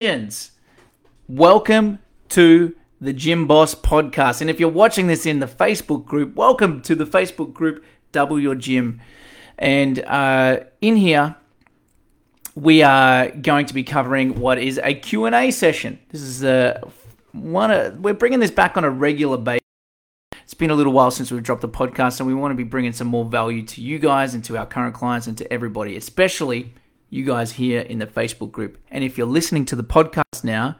Congratulations. Welcome to the Gym Boss podcast. And if you're watching this in the Facebook group, welcome to the Facebook group Double Your Gym. And uh, in here, we are going to be covering what is a Q&A session. This is a one of, we're bringing this back on a regular basis. It's been a little while since we've dropped the podcast and we want to be bringing some more value to you guys and to our current clients and to everybody, especially you guys here in the Facebook group. And if you're listening to the podcast now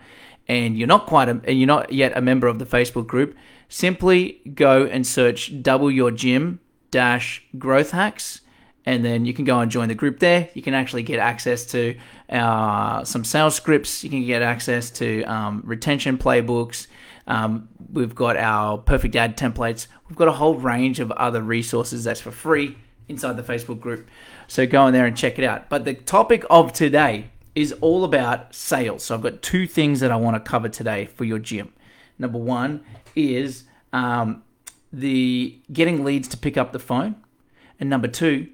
and you're not quite a, and you're not yet a member of the Facebook group, simply go and search double your gym dash growth hacks and then you can go and join the group there. You can actually get access to uh, some sales scripts. You can get access to um, retention playbooks. Um, we've got our perfect ad templates. We've got a whole range of other resources that's for free inside the Facebook group. So go in there and check it out. But the topic of today is all about sales. So I've got two things that I want to cover today for your gym. Number one is um, the getting leads to pick up the phone, and number two,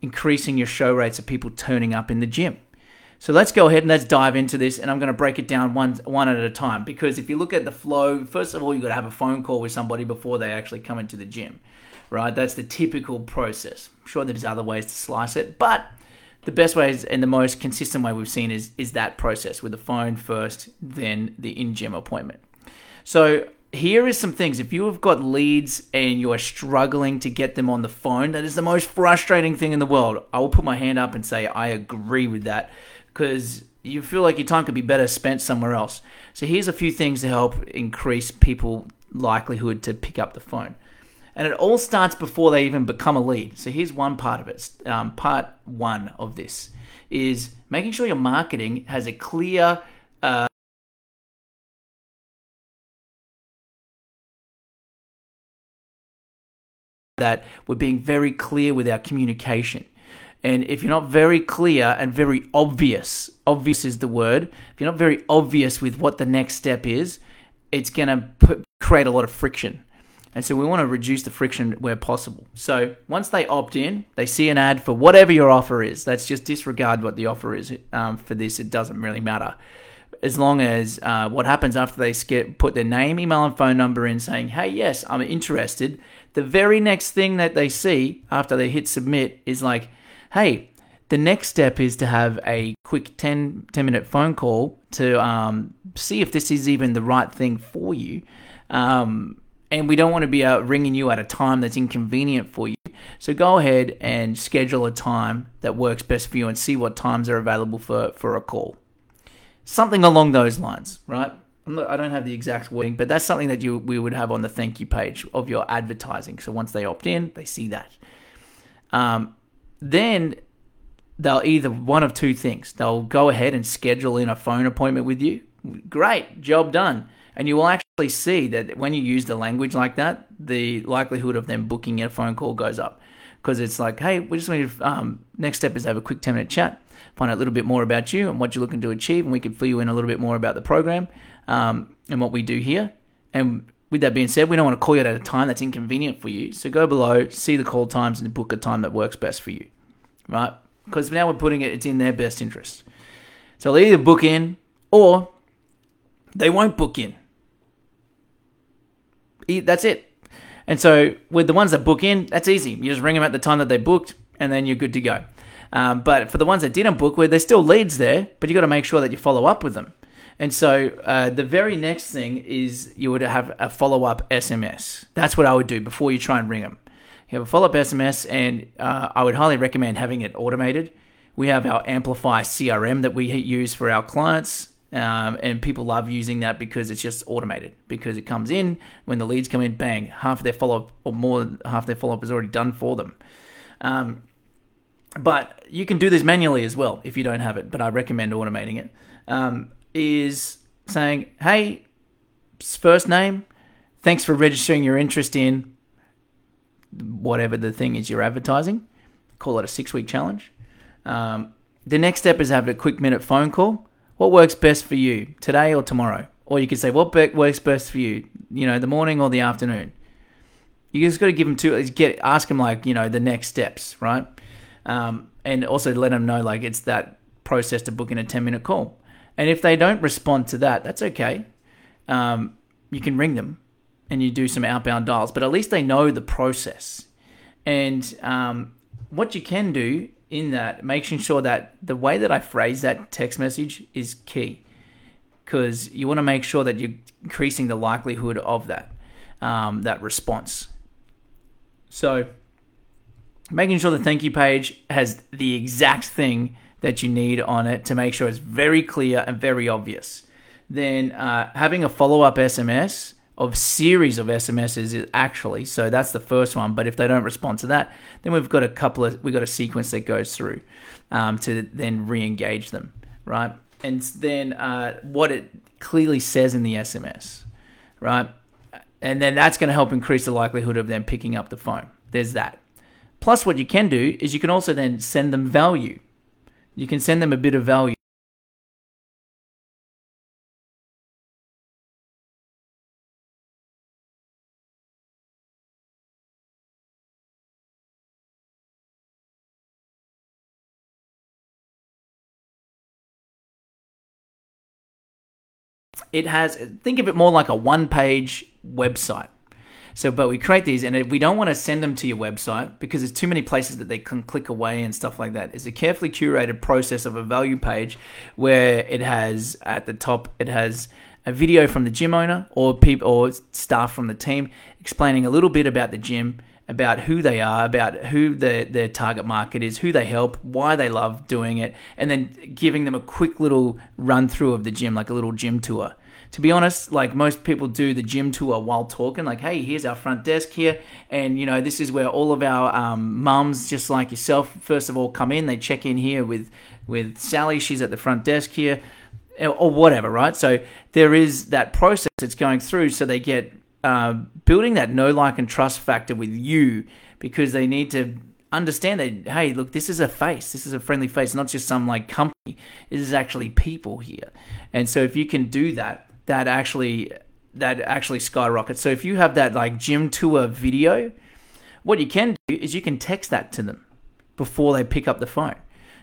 increasing your show rates of people turning up in the gym. So let's go ahead and let's dive into this, and I'm going to break it down one one at a time because if you look at the flow, first of all, you got to have a phone call with somebody before they actually come into the gym right? That's the typical process. I'm sure there's other ways to slice it, but the best ways and the most consistent way we've seen is is that process with the phone first, then the in-gym appointment. So here is some things. If you have got leads and you are struggling to get them on the phone, that is the most frustrating thing in the world. I will put my hand up and say I agree with that because you feel like your time could be better spent somewhere else. So here's a few things to help increase people likelihood to pick up the phone and it all starts before they even become a lead. So here's one part of it. Um, part one of this is making sure your marketing has a clear. Uh, that we're being very clear with our communication. And if you're not very clear and very obvious, obvious is the word, if you're not very obvious with what the next step is, it's going to create a lot of friction. And so we want to reduce the friction where possible. So once they opt in, they see an ad for whatever your offer is. Let's just disregard what the offer is um, for this. It doesn't really matter. As long as uh, what happens after they skip, put their name, email, and phone number in saying, hey, yes, I'm interested. The very next thing that they see after they hit submit is like, hey, the next step is to have a quick 10, 10 minute phone call to um, see if this is even the right thing for you. Um, and we don't want to be ringing you at a time that's inconvenient for you. So go ahead and schedule a time that works best for you and see what times are available for, for a call. Something along those lines, right? Not, i don't have the exact wording, but that's something that you we would have on the thank you page of your advertising. So once they opt in, they see that. Um, then they'll either one of two things. They'll go ahead and schedule in a phone appointment with you. Great, job done and you will actually see that when you use the language like that, the likelihood of them booking a phone call goes up. Because it's like, hey, we just need to, um, next step is to have a quick 10 minute chat, find out a little bit more about you and what you're looking to achieve, and we can fill you in a little bit more about the program um, and what we do here. And with that being said, we don't want to call you at a time that's inconvenient for you. So go below, see the call times, and book a time that works best for you, right? Because now we're putting it, it's in their best interest. So they'll either book in or they won't book in. That's it. And so with the ones that book in, that's easy. You just ring them at the time that they booked, and then you're good to go. Um, but for the ones that didn't book, where there's still leads there, but you got to make sure that you follow up with them. And so uh, the very next thing is you would have a follow up SMS. That's what I would do before you try and ring them. You have a follow up SMS, and uh, I would highly recommend having it automated. We have our Amplify CRM that we use for our clients. Um, and people love using that because it's just automated. Because it comes in when the leads come in, bang, half their follow up or more than half their follow up is already done for them. Um, but you can do this manually as well if you don't have it. But I recommend automating it. Um, is saying, hey, first name, thanks for registering your interest in whatever the thing is you're advertising. Call it a six week challenge. Um, the next step is have a quick minute phone call what works best for you today or tomorrow? Or you could say, what works best for you, you know, the morning or the afternoon? You just got to give them two, get, ask them like, you know, the next steps, right? Um, and also let them know like it's that process to book in a 10 minute call. And if they don't respond to that, that's okay. Um, you can ring them and you do some outbound dials, but at least they know the process. And um, what you can do in that, making sure that the way that I phrase that text message is key because you want to make sure that you're increasing the likelihood of that um, that response. So, making sure the thank you page has the exact thing that you need on it to make sure it's very clear and very obvious. Then uh, having a follow up SMS of series of SMSs is actually so that's the first one. But if they don't respond to that, then we've got a couple of we've got a sequence that goes through um, to then re-engage them, right? And then uh, what it clearly says in the SMS, right? And then that's going to help increase the likelihood of them picking up the phone. There's that. Plus, what you can do is you can also then send them value. You can send them a bit of value. It has think of it more like a one page website. So but we create these and we don't want to send them to your website because there's too many places that they can click away and stuff like that. It's a carefully curated process of a value page where it has at the top it has a video from the gym owner or people or staff from the team explaining a little bit about the gym about who they are, about who their, their target market is, who they help, why they love doing it, and then giving them a quick little run through of the gym, like a little gym tour. To be honest, like most people do the gym tour while talking, like, hey, here's our front desk here, and you know, this is where all of our um, mums, just like yourself, first of all, come in. They check in here with with Sally. She's at the front desk here, or whatever, right? So there is that process that's going through, so they get uh, building that know, like, and trust factor with you because they need to understand that hey look this is a face. This is a friendly face not just some like company. This is actually people here. And so if you can do that that actually that actually skyrockets so if you have that like gym tour video what you can do is you can text that to them before they pick up the phone.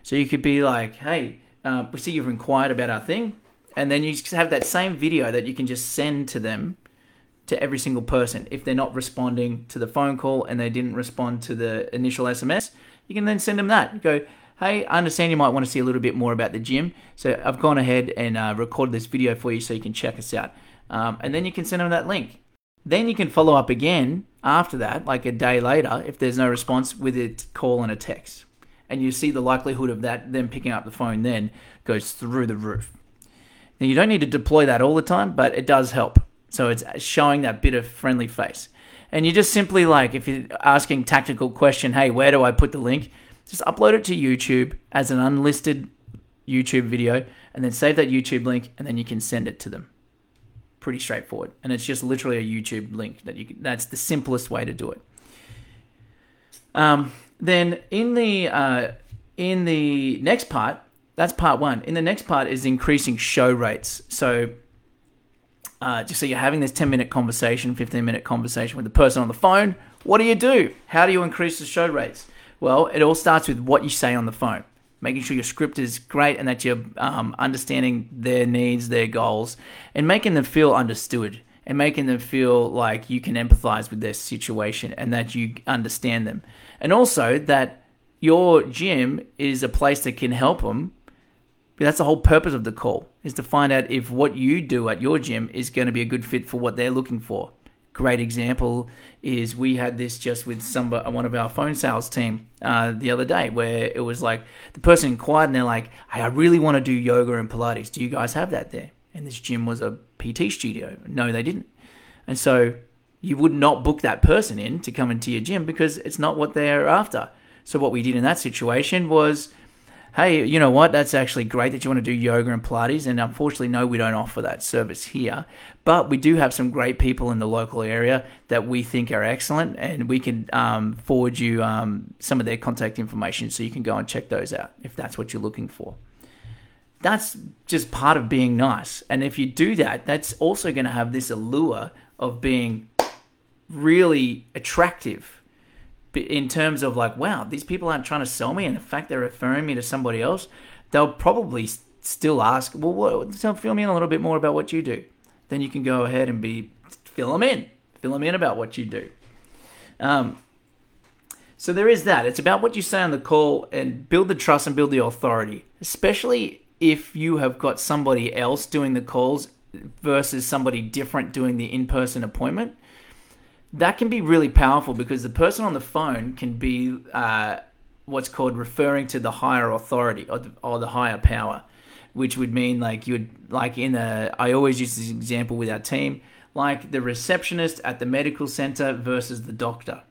So you could be like hey uh, we see you've inquired about our thing. And then you just have that same video that you can just send to them to every single person. If they're not responding to the phone call and they didn't respond to the initial SMS, you can then send them that. Go, hey, I understand you might want to see a little bit more about the gym. So I've gone ahead and uh, recorded this video for you so you can check us out. Um, and then you can send them that link. Then you can follow up again after that, like a day later, if there's no response, with a call and a text. And you see the likelihood of that them picking up the phone then goes through the roof. Now you don't need to deploy that all the time, but it does help. So it's showing that bit of friendly face. And you just simply like, if you're asking tactical question, hey, where do I put the link? Just upload it to YouTube as an unlisted YouTube video and then save that YouTube link and then you can send it to them. Pretty straightforward. And it's just literally a YouTube link that you can, that's the simplest way to do it. Um, then in the uh, in the next part, that's part one. In the next part is increasing show rates. So uh, just so you're having this 10 minute conversation, 15 minute conversation with the person on the phone. What do you do? How do you increase the show rates? Well, it all starts with what you say on the phone, making sure your script is great and that you're um, understanding their needs, their goals, and making them feel understood and making them feel like you can empathize with their situation and that you understand them. And also that your gym is a place that can help them but that's the whole purpose of the call is to find out if what you do at your gym is going to be a good fit for what they're looking for. Great example is we had this just with some one of our phone sales team uh, the other day, where it was like the person inquired and they're like, "Hey, I really want to do yoga and Pilates. Do you guys have that there?" And this gym was a PT studio. No, they didn't. And so you would not book that person in to come into your gym because it's not what they're after. So what we did in that situation was hey, you know what? That's actually great that you want to do yoga and Pilates. And unfortunately, no, we don't offer that service here. But we do have some great people in the local area that we think are excellent, and we can um, forward you um, some of their contact information so you can go and check those out if that's what you're looking for. That's just part of being nice. And if you do that, that's also going to have this allure of being really attractive in terms of like, wow, these people aren't trying to sell me, and the fact they're referring me to somebody else, they'll probably still ask, well, what, so fill me in a little bit more about what you do. Then you can go ahead and be fill them in, fill them in about what you do. Um, so there is that. It's about what you say on the call and build the trust and build the authority, especially if you have got somebody else doing the calls versus somebody different doing the in-person appointment. That can be really powerful because the person on the phone can be uh, what's called referring to the higher authority or the, or the higher power, which would mean like you would like in a. I always use this example with our team, like the receptionist at the medical center versus the doctor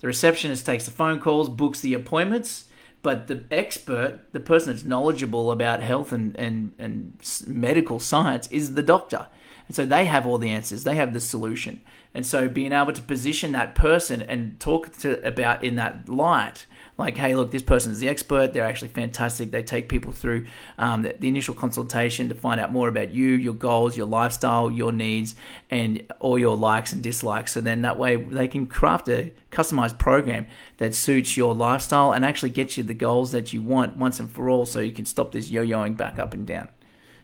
the receptionist takes the phone calls, books the appointments, but the expert, the person that's knowledgeable about health and, and, and medical science, is the doctor. And so they have all the answers, they have the solution. And so being able to position that person and talk to about in that light like, hey, look, this person is the expert. They're actually fantastic. They take people through um, the, the, initial consultation to find out more about you, your goals, your lifestyle, your needs, and all your likes and dislikes. So then that way they can craft a customized program that suits your lifestyle and actually gets you the goals that you want once and for all so you can stop this yo yoing back up and down,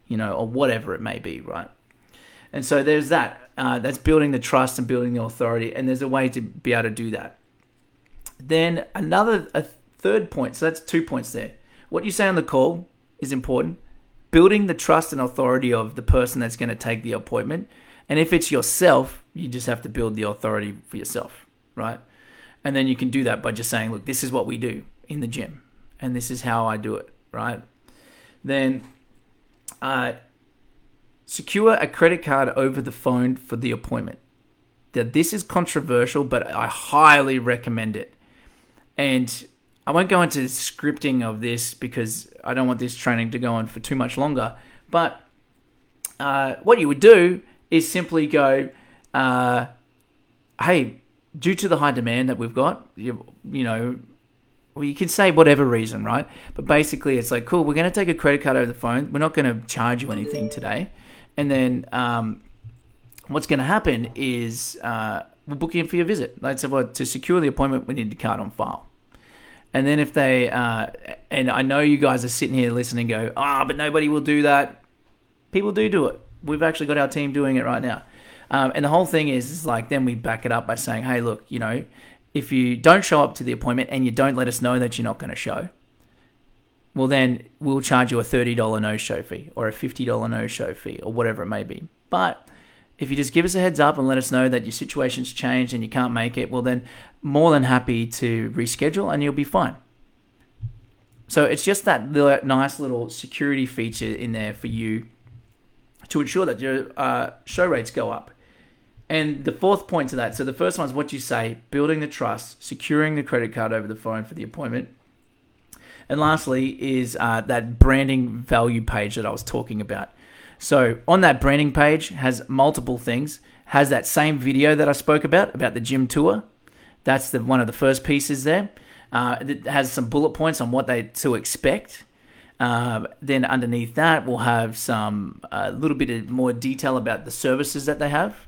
you know, or whatever it may be, right? And so there's that. Uh, that's building the trust and building the authority. And there's a way to be able to do that. Then another a third point. So that's two points there. What you say on the call is important. Building the trust and authority of the person that's going to take the appointment. And if it's yourself, you just have to build the authority for yourself, right? And then you can do that by just saying, look, this is what we do in the gym, and this is how I do it, right? Then uh, secure a credit card over the phone for the appointment. Now, this is controversial, but I highly recommend it. And I won't go into scripting of this because I don't want this training to go on for too much longer. But uh, what you would do is simply go, uh, hey, due to the high demand that we've got, you, you know, well, you can say whatever reason, right? But basically, it's like, cool, we're going to take a credit card over the phone. We're not going to charge you anything today. And then um, what's going to happen is uh, we'll book you in for your visit. Like so, well, to secure the appointment, we need the card on file. And then if they, uh, and I know you guys are sitting here listening, go, ah, oh, but nobody will do that. People do do it. We've actually got our team doing it right now. Um, and the whole thing is, is like, then we back it up by saying, hey, look, you know, if you don't show up to the appointment and you don't let us know that you're not going to show, well, then we'll charge you a $30 no show fee or a $50 no show fee or whatever it may be. But if you just give us a heads up and let us know that your situation's changed and you can't make it, well, then more than happy to reschedule and you'll be fine. So it's just that little, nice little security feature in there for you to ensure that your uh, show rates go up. And the fourth point to that so the first one is what you say, building the trust, securing the credit card over the phone for the appointment. And lastly, is uh, that branding value page that I was talking about. So on that branding page has multiple things. Has that same video that I spoke about about the gym tour. That's the one of the first pieces there. Uh, it has some bullet points on what they to expect. Uh, then underneath that, we'll have some a little bit of more detail about the services that they have.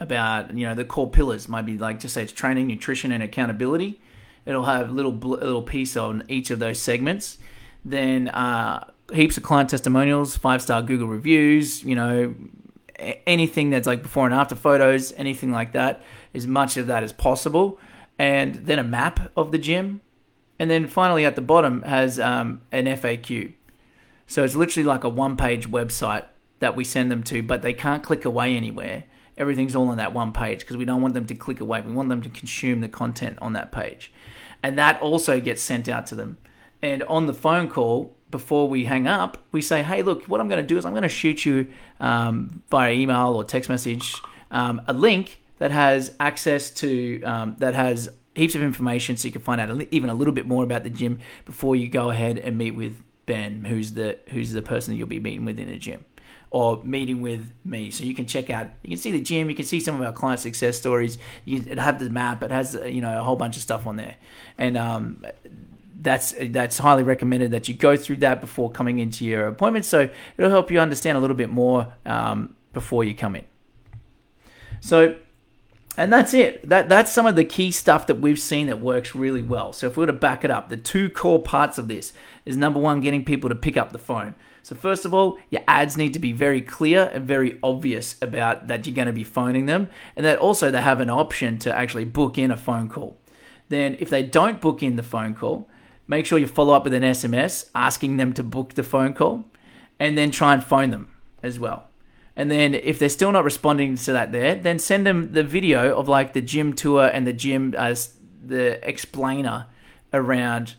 About you know the core pillars might be like just say it's training, nutrition, and accountability. It'll have little little piece on each of those segments. Then uh, heaps of client testimonials, five star Google reviews, you know, anything that's like before and after photos, anything like that, as much of that as possible. And then a map of the gym. And then finally at the bottom has um, an FAQ. So it's literally like a one page website that we send them to, but they can't click away anywhere. Everything's all on that one page because we don't want them to click away. We want them to consume the content on that page. And that also gets sent out to them. And on the phone call, before we hang up, we say, hey, look, what I'm going to do is I'm going to shoot you um, via email or text message um, a link that has access to, um, that has heaps of information so you can find out even a little bit more about the gym before you go ahead and meet with Ben, who's the, who's the person you'll be meeting with in the gym or meeting with me. So you can check out, you can see the gym, you can see some of our client success stories. You it have the map, it has you know a whole bunch of stuff on there, and um, that's that's highly recommended that you go through that before coming into your appointment. So it'll help you understand a little bit more um, before you come in. So, and that's it. That that's some of the key stuff that we've seen that works really well. So if we were to back it up, the two core parts of this is number one, getting people to pick up the phone. So first of all, your ads need to be very clear and very obvious about that you're going to be phoning them, and that also they have an option to actually book in a phone call. Then, if they don't book in the phone call, make sure you follow up with an SMS asking them to book the phone call, and then try and phone them as well. And then if they're still not responding to that there, then send them the video of like the gym tour and the gym uh, as the explainer around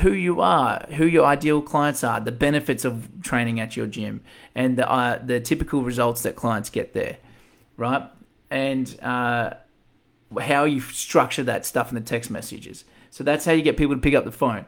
who you are, who your ideal clients are, the benefits of training at your gym, and the uh, the typical results that clients get there, right? And uh, how you structure that stuff in the text messages. So that's how you get people to pick up the phone.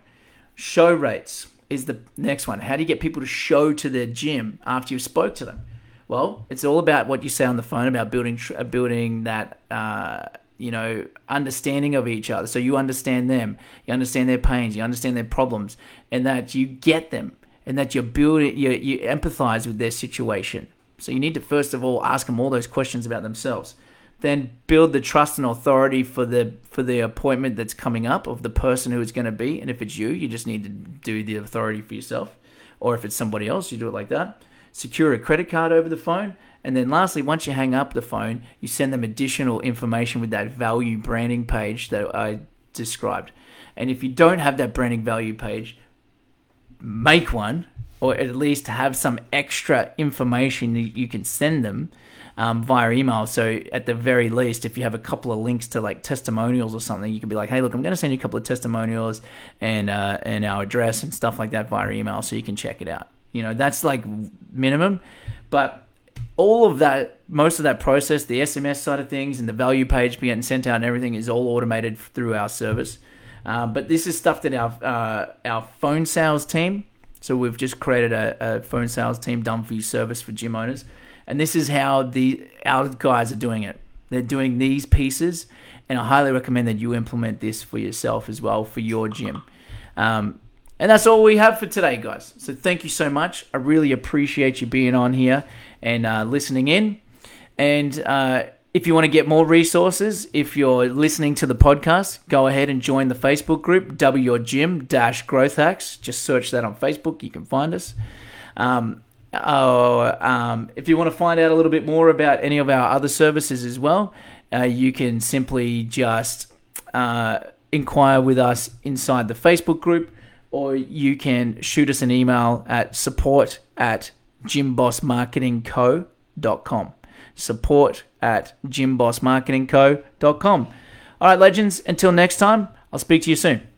Show rates is the next one. How do you get people to show to their gym after you've spoke to them? Well, it's all about what you say on the phone about building building that uh, you know understanding of each other. So you understand them, you understand their pains, you understand their problems, and that you get them, and that you're building you you empathize with their situation. So you need to first of all ask them all those questions about themselves. Then build the trust and authority for the for the appointment that's coming up of the person who it's going to be. And if it's you, you just need to do the authority for yourself. Or if it's somebody else, you do it like that secure a credit card over the phone. And then lastly, once you hang up the phone, you send them additional information with that value branding page that I described. And if you don't have that branding value page, make one or at least have some extra information that you can send them um, via email. So at the very least, if you have a couple of links to like testimonials or something, you can be like, "Hey, look, I'm going to send you a couple of testimonials and uh, and our address and stuff like that via email, so you can check it out." You know, that's like minimum. But all of that, most of that process, the SMS side of things and the value page being sent out and everything is all automated through our service. Uh, but this is stuff that our uh, our phone sales team. So we've just created a, a phone sales team done for you service for gym owners, and this is how the our guys are doing it. They're doing these pieces, and I highly recommend that you implement this for yourself as well for your gym. Um, and that's all we have for today, guys. So thank you so much. I really appreciate you being on here and uh, listening in. And uh, if you want to get more resources, if you're listening to the podcast, go ahead and join the Facebook group, Double Your Gym Dash Growth Hacks. Just search that on Facebook. You can find us. Um, oh, um, if you want to find out a little bit more about any of our other services as well, uh, you can simply just uh, inquire with us inside the Facebook group or you can shoot us an email at support at gymbossmarketingco.com. Support at gymbossmarketingco.com. All right, legends, until next time, I'll speak to you soon.